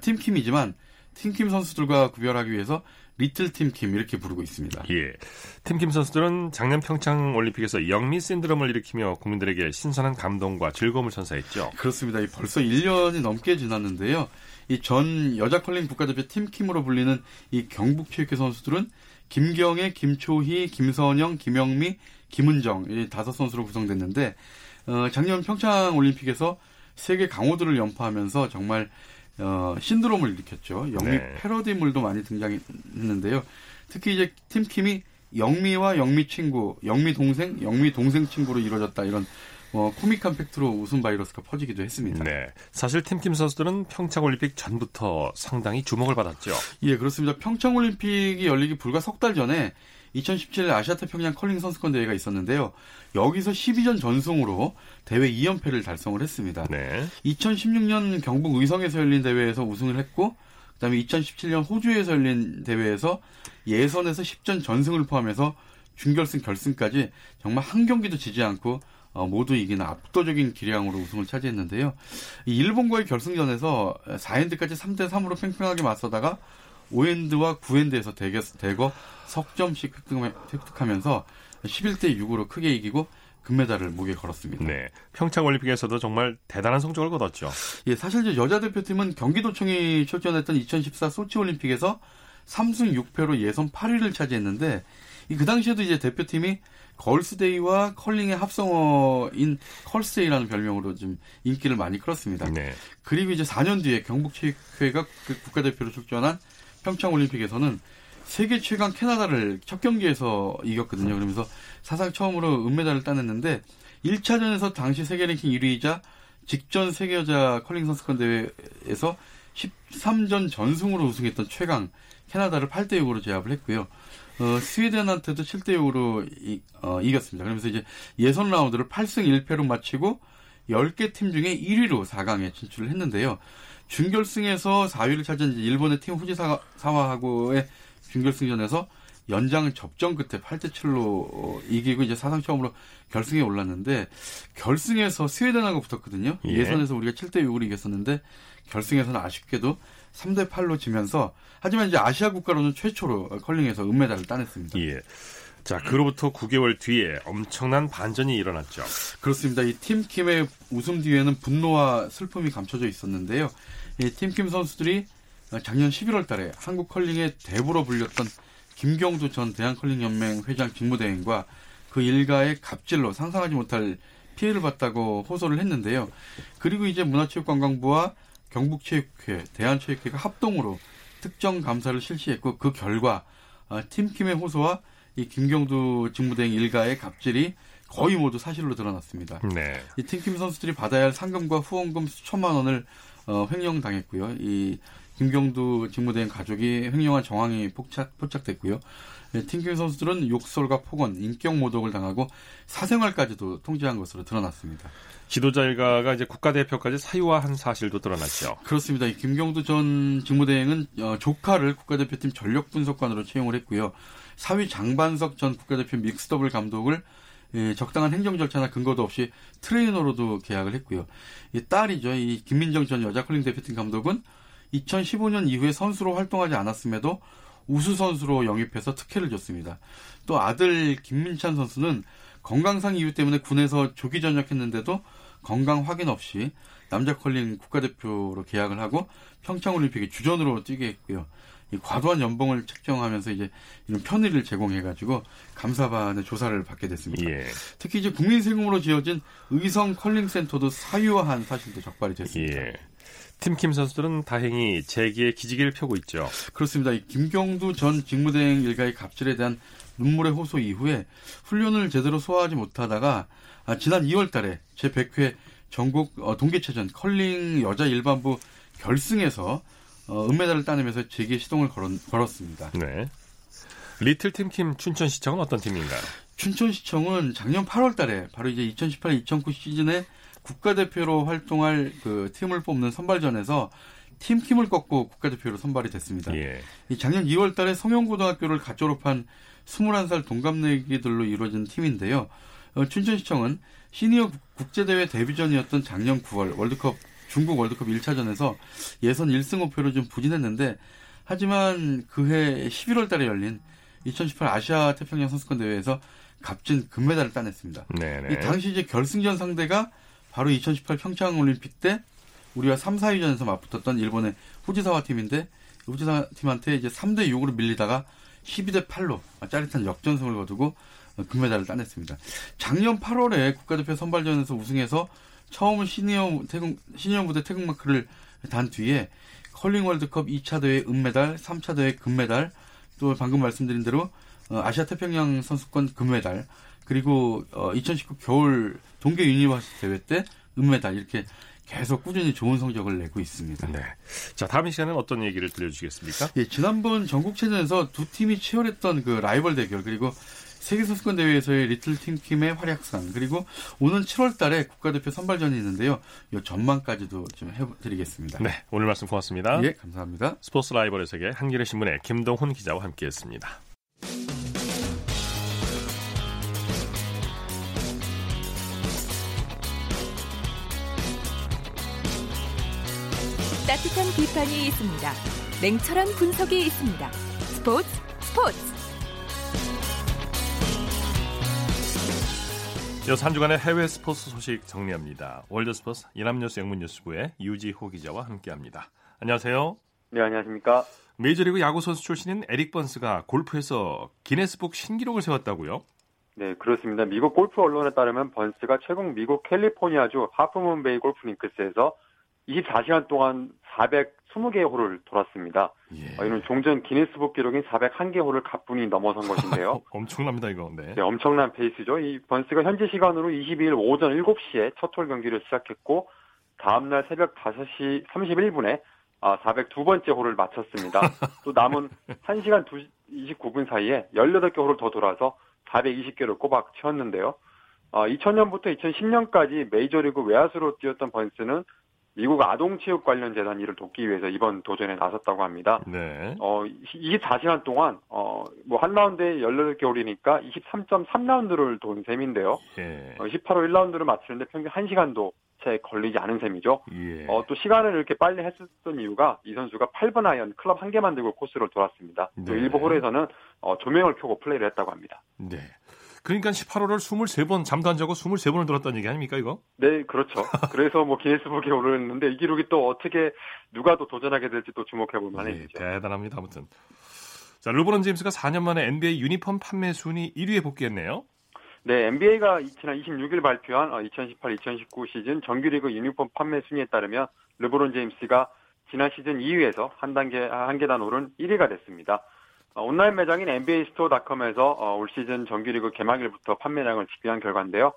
팀킴이지만 팀킴 선수들과 구별하기 위해서 리틀 팀킴 이렇게 부르고 있습니다. 예. 팀킴 선수들은 작년 평창 올림픽에서 영미 신드롬을 일으키며 국민들에게 신선한 감동과 즐거움을 선사했죠. 그렇습니다. 벌써 1년이 넘게 지났는데요. 이 전 여자 컬링 국가대표 팀킴으로 불리는 이 경북 체육회 선수들은 김경애, 김초희, 김선영, 김영미, 김은정 이 다섯 선수로 구성됐는데 어, 작년 평창 올림픽에서 세계 강호들을 연파하면서 정말 어, 신드롬을 일으켰죠. 영미 네. 패러디물도 많이 등장했는데요. 특히 이제 팀킴이 영미와 영미 친구, 영미 동생, 영미 동생 친구로 이루어졌다 이런 어, 코믹한 팩트로 웃음 바이러스가 퍼지기도 했습니다. 네. 사실 팀킴 선수들은 평창 올림픽 전부터 상당히 주목을 받았죠. 예, 그렇습니다. 평창 올림픽이 열리기 불과 석 달 전에 2017 아시아 태평양 컬링 선수권 대회가 있었는데요. 여기서 12전 전승으로 대회 2연패를 달성을 했습니다. 네. 2016년 경북 의성에서 열린 대회에서 우승을 했고 그다음에 2017년 호주에서 열린 대회에서 예선에서 10전 전승을 포함해서 준결승 결승까지 정말 한 경기도 지지 않고 어, 모두 이기는 압도적인 기량으로 우승을 차지했는데요. 이 일본과의 결승전에서 4엔드까지 3대 3으로 팽팽하게 맞서다가 5엔드와 9엔드에서 대거, 대거 석점씩 획득하면서 11대 6으로 크게 이기고 금메달을 목에 걸었습니다. 네. 평창 올림픽에서도 정말 대단한 성적을 거뒀죠. 예, 사실 여자 대표팀은 경기도청이 출전했던 2014 소치 올림픽에서 3승 6패로 예선 8위를 차지했는데 이그 당시에도 이제 대표팀이 걸스데이와 컬링의 합성어인 컬스데이라는 별명으로 좀 인기를 많이 끌었습니다. 네. 그리고 이제 4년 뒤에 경북체육회가 그 국가대표로 출전한 평창 올림픽에서는 세계 최강 캐나다를 첫 경기에서 이겼거든요. 그러면서 사상 처음으로 은메달을 따냈는데 1차전에서 당시 세계 랭킹 1위이자 직전 세계 여자 컬링 선수권 대회에서 13전 전승으로 우승했던 최강 캐나다를 8대 6으로 제압을 했고요. 어, 스웨덴한테도 7대 6으로 이, 어, 이겼습니다. 그러면서 이제 예선 라운드를 8승 1패로 마치고 10개 팀 중에 1위로 4강에 진출을 했는데요. 준결승에서 4위를 차지한 일본의 팀 후지사와하고의 준결승전에서 연장 접전 끝에 8대 7로 이기고 이제 사상 처음으로 결승에 올랐는데 결승에서 스웨덴하고 붙었거든요. 예. 예선에서 우리가 7대 6으로 이겼었는데 결승에서는 아쉽게도 3대 8로 지면서 하지만 이제 아시아 국가로는 최초로 컬링에서 은메달을 따냈습니다. 예. 자, 그로부터 9개월 뒤에 엄청난 반전이 일어났죠. 그렇습니다. 이 팀킴의 우승 뒤에는 분노와 슬픔이 감춰져 있었는데요. 이 팀킴 선수들이 작년 11월 달에 한국 컬링의 대부로 불렸던 김경두 전 대한컬링연맹 회장 직무대행과 그 일가의 갑질로 상상하지 못할 피해를 봤다고 호소를 했는데요. 그리고 이제 문화체육관광부와 경북체육회, 대한체육회가 합동으로 특정 감사를 실시했고 그 결과 어, 팀킴의 호소와 이 김경두 직무대행 일가의 갑질이 거의 모두 사실로 드러났습니다. 네. 이 팀킴 선수들이 받아야 할 상금과 후원금 수천만 원을 어, 횡령당했고요. 이 김경두 직무대행 가족이 횡령한 정황이 포착, 포착됐고요. 네, 팀김 선수들은 욕설과 폭언, 인격 모독을 당하고 사생활까지도 통제한 것으로 드러났습니다. 지도자 일가가 이제 국가대표까지 사유화한 사실도 드러났죠. 그렇습니다. 이 김경두 전 직무대행은 어, 조카를 국가대표팀 전력 분석관으로 채용을 했고요. 사위 장반석 전 국가대표 mixed double 감독을 예, 적당한 행정 절차나 근거도 없이 트레이너로도 계약을 했고요. 이 딸이죠. 이 김민정 전 여자 컬링 대표팀 감독은 2015년 이후에 선수로 활동하지 않았음에도 우수 선수로 영입해서 특혜를 줬습니다. 또 아들 김민찬 선수는 건강상 이유 때문에 군에서 조기 전역했는데도 건강 확인 없이 남자 컬링 국가대표로 계약을 하고 평창올림픽에 주전으로 뛰게 했고요. 이 과도한 연봉을 책정하면서 이제 이런 편의를 제공해가지고 감사반의 조사를 받게 됐습니다. 예. 특히 이제 국민 세금으로 지어진 의성 컬링 센터도 사유화한 사실도 적발이 됐습니다. 예. 팀킴 선수들은 다행히 재기의 기지개를 펴고 있죠. 그렇습니다. 이 김경두 전 직무대행 일가의 갑질에 대한 눈물의 호소 이후에 훈련을 제대로 소화하지 못하다가 아, 지난 2월 달에 제100회 전국 어, 동계체전 컬링 여자 일반부 결승에서 어, 은메달을 따내면서 재기의 시동을 걸었, 습니다 네. 리틀 팀킴 춘천시청은 어떤 팀인가요? 춘천시청은 작년 8월 달에 바로 이제 2018-2019 시즌에 국가대표로 활동할 그 팀을 뽑는 선발전에서 팀킴을 꺾고 국가대표로 선발이 됐습니다. 예. 이 작년 2월 달에 성형고등학교를 갓 졸업한 21살 동갑내기들로 이루어진 팀인데요. 어, 춘천시청은 시니어 국제대회 데뷔전이었던 작년 9월 월드컵 중국 월드컵 1차전에서 예선 1승 5패로 좀 부진했는데 하지만 그해 11월 달에 열린 2018 아시아 태평양 선수권 대회에서 값진 금메달을 따냈습니다. 네네. 이 당시 이제 결승전 상대가 바로 2018 평창 올림픽 때 우리가 3, 4위전에서 맞붙었던 일본의 후지사와 팀인데 후지사 팀한테 이제 3대 6으로 밀리다가 12대 8로 짜릿한 역전승을 거두고 금메달을 따냈습니다. 작년 8월에 국가대표 선발전에서 우승해서 처음 시니어 태극 시니어 무대 태극마크를 단 뒤에 컬링 월드컵 2차 대회 은메달, 3차 대회 금메달, 또 방금 말씀드린 대로 어, 아시아 태평양 선수권 금메달, 그리고 2019 어, 겨울 동계 유니버시티 대회 때 은메달 이렇게 계속 꾸준히 좋은 성적을 내고 있습니다. 네. 자, 다음 시간에는 어떤 얘기를 들려주시겠습니까? 예, 지난번 전국체전에서 두 팀이 치열했던 그 라이벌 대결 그리고 세계선수권 대회에서의 리틀 팀킴의 활약상 그리고 오는 7월 달에 국가대표 선발전이 있는데요. 이 전망까지도 좀 해드리겠습니다. 네, 오늘 말씀 고맙습니다. 예, 감사합니다. 스포츠 라이벌의 세계 한겨레 신문의 김동훈 기자와 함께했습니다. 따뜻한 비판이 있습니다. 냉철한 분석이 있습니다. 스포츠 스포츠. 이어서 한 주간의 해외 스포츠 소식 정리합니다. 월드 스포츠 연합뉴스 영문뉴스부의 유지호 기자와 함께합니다. 안녕하세요. 네, 안녕하십니까. 메이저리그 야구 선수 출신인 에릭 번스가 골프에서 기네스북 신기록을 세웠다고요? 네, 그렇습니다. 미국 골프 언론에 따르면 번스가 최근 미국 캘리포니아주 하프문베이 골프링크스에서 24시간 동안 420개의 홀을 돌았습니다. 예. 어, 이는 종전 기네스북 기록인 401개 홀을 가뿐히 넘어선 것인데요. [laughs] 엄청납니다, 이거. 네. 네, 엄청난 페이스죠. 이 번스가 현지 시간으로 22일 오전 7시에 첫 홀 경기를 시작했고 다음 날 새벽 5시 31분에 아, 402번째 홀을 마쳤습니다. [laughs] 또 남은 1시간 29분 사이에 18개 홀을 더 돌아서 420개를 꼬박 채웠는데요. 어, 2000년부터 2010년까지 메이저리그 외야수로 뛰었던 번스는 미국 아동체육 관련 재단 일을 돕기 위해서 이번 도전에 나섰다고 합니다. 네. 어, 24시간 동안, 어, 뭐, 한 라운드에 18개 홀이니까 23.3라운드를 돈 셈인데요. 예. 어, 18홀 1라운드를 마치는데 평균 1시간도 채 걸리지 않은 셈이죠. 예. 어, 또 시간을 이렇게 빨리 했었던 이유가 이 선수가 8번 아이언 클럽 한 개만 들고 코스를 돌았습니다. 또 네. 일부 홀에서는 어, 조명을 켜고 플레이를 했다고 합니다. 네. 그러니까 18호를 23번 잠도 안 자고 23번을 돌았다는 얘기 아닙니까, 이거? 네, 그렇죠. 그래서 뭐 기네스북에 오르는데 이 기록이 또 어떻게 누가 또 도전하게 될지 또 주목해 볼 만한 네. 대단합니다, 아무튼. 자, 르브론 제임스가 4년 만에 NBA 유니폼 판매 순위 1위에 복귀했네요. 네, NBA가 지난 26일 발표한 2018-2019 시즌 정규리그 유니폼 판매 순위에 따르면 르브론 제임스가 지난 시즌 2위에서 한 단계 한 계단 오른 1위가 됐습니다. 어, 온라인 매장인 NBA스토어닷컴에서 어, 올 시즌 정규리그 개막일부터 판매량을 집계한 결과인데요.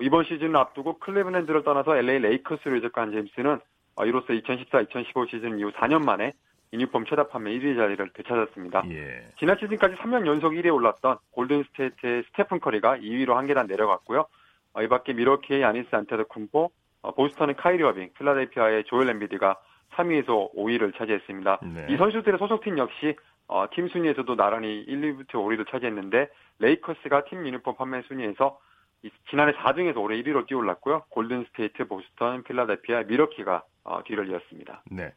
이번 시즌을 앞두고 클리브랜드를 떠나서 LA 레이커스로 이적한 제임스는 어, 이로써 2014-2015 시즌 이후 4년 만에 유니폼 최다 판매 1위 자리를 되찾았습니다. 예. 지난 시즌까지 3년 연속 1위에 올랐던 골든스테이트의 스테픈 커리가 2위로 한 계단 내려갔고요. 어, 이 밖에 밀워키의 야니스 아데토쿤보, 어, 보스턴의 카이리 어빙, 필라델피아의 조엘 엠비드가 3위에서 5위를 차지했습니다. 네. 이 선수들의 소속팀 역시 어, 팀 순위에서도 나란히 1, 2부터 5위를 차지했는데 레이커스가 팀 유니폼 판매 순위에서 이- 지난해 4등에서 올해 1위로 뛰어올랐고요. 골든스테이트, 보스턴, 필라델피아, 밀워키가 어, 뒤를 이었습니다. 네.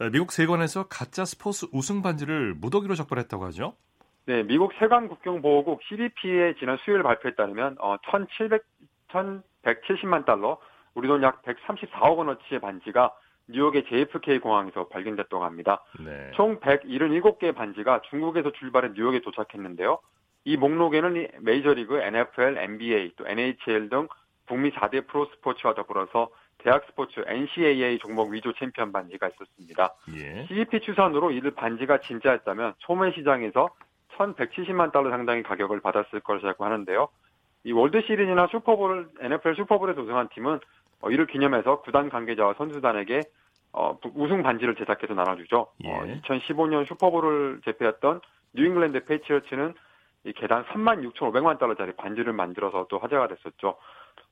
어, 미국 세관에서 가짜 스포츠 우승 반지를 무더기로 적발했다고 하죠. 네, 미국 세관 국경 보호국 CBP의 지난 수요일 발표에 따르면 어, 1,700 1,170만 달러, 우리 돈 약 134억 원어치의 반지가 뉴욕의 JFK 공항에서 발견됐다고 합니다. 네. 총 177개의 반지가 중국에서 출발해 뉴욕에 도착했는데요. 이 목록에는 이 메이저리그, NFL, NBA, 또 NHL 등 북미 4대 프로 스포츠와 더불어서 대학 스포츠 NCAA 종목 위조 챔피언 반지가 있었습니다. 예. CBP 추산으로 이들 반지가 진짜였다면 소매 시장에서 1,170만 달러 상당의 가격을 받았을 것이라고 하는데요. 이 월드 시리즈나 슈퍼볼, NFL 슈퍼볼에 우승한 팀은 어, 이를 기념해서 구단 관계자와 선수단에게 어, 부- 우승 반지를 제작해서 나눠주죠. 어, 2015년 슈퍼볼을 제패했던 뉴잉글랜드 패트리어츠는 이 개당 3만 6,500달러짜리 반지를 만들어서 또 화제가 됐었죠.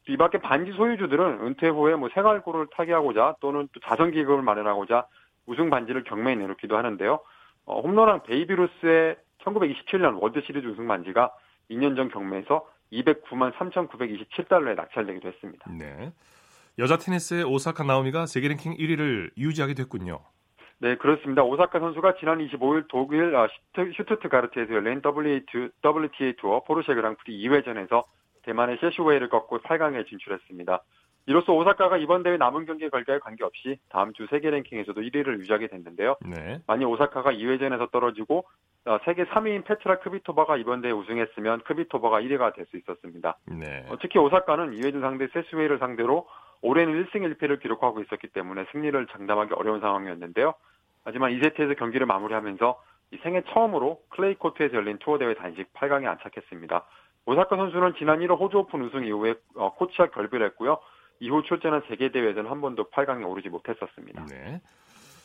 이 밖에 반지 소유주들은 은퇴 후에 뭐 생활고를 타개하고자 또는 또 자선 기금을 마련하고자 우승 반지를 경매에 내놓기도 하는데요. 어, 홈런왕 베이브 루스의 1927년 월드 시리즈 우승 반지가 2년 전 경매에서 209만 3,927달러에 낙찰되기도 했습니다. 네. 여자 테니스의 오사카 나오미가 세계 랭킹 1위를 유지하게 됐군요. 네, 그렇습니다. 오사카 선수가 지난 25일 독일 아, 슈트- 슈투트가르트에서 열린 WTA, WTA 투어 포르쉐 그랑프리 2회전에서 대만의 셰쑤웨이를 꺾고 8강에 진출했습니다. 이로써 오사카가 이번 대회 남은 경기 결과에 관계없이 다음 주 세계 랭킹에서도 1위를 유지하게 됐는데요. 네. 만약 오사카가 2회전에서 떨어지고 어, 세계 3위인 페트라 크비토바가 이번 대회 우승했으면 크비토바가 1위가 될 수 있었습니다. 네. 어, 특히 오사카는 2회전 상대 셰쑤웨이를 상대로 올해는 1승 1패를 기록하고 있었기 때문에 승리를 장담하기 어려운 상황이었는데요. 하지만 2세트에서 경기를 마무리하면서 이 생애 처음으로 클레이 코트에서 열린 투어 대회 단식 8강에 안착했습니다. 오사카 선수는 지난 1월 호주 오픈 우승 이후에 어, 코치와 결별을 했고요. 이후 출전한 세계 대회에서는 한 번도 8강에 오르지 못했었습니다. 네.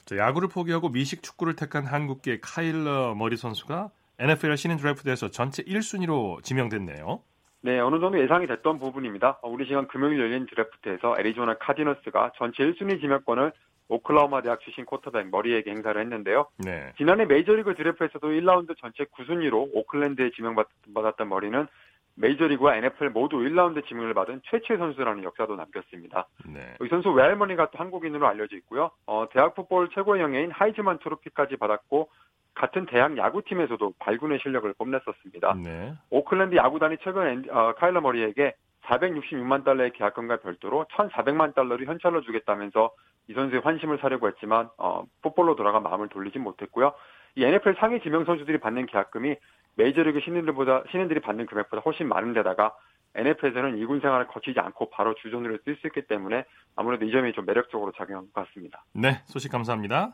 자, 야구를 포기하고 미식 축구를 택한 한국계 카일러 머리 선수가 NFL 신인 드래프트에서 전체 1순위로 지명됐네요. 네, 어느 정도 예상이 됐던 부분입니다. 어, 우리 시간 금요일 열린 드래프트에서 애리조나 카디널스가 전체 1순위 지명권을 오클라호마 대학 출신 쿼터백 머리에게 행사를 했는데요. 네. 지난해 메이저리그 드래프트에서도 1라운드 전체 9순위로 오클랜드에 지명받았던 머리는 메이저리그와 NFL 모두 1라운드 지명을 받은 최초의 선수라는 역사도 남겼습니다. 네. 이 선수 외할머니가 또 한국인으로 알려져 있고요. 어, 대학 풋볼 최고의 영예인 하이즈만 트로피까지 받았고 같은 대학 야구팀에서도 발군의 실력을 뽐냈었습니다. 네. 오클랜드 야구단이 최근 앤디- 어, 카일러 머리에게 466만 달러의 계약금과 별도로 1,400만 달러를 현찰로 주겠다면서 이 선수의 환심을 사려고 했지만 어, 풋볼로 돌아가 마음을 돌리지 못했고요. 이 NFL 상위 지명 선수들이 받는 계약금이 메이저리그 신인들보다 신인들이 받는 금액보다 훨씬 많은데다가 NFL에서는 이군 생활을 거치지 않고 바로 주전으로 뛸수 있기 때문에 아무래도 이 점이 좀 매력적으로 작용한 것 같습니다. 네, 소식 감사합니다.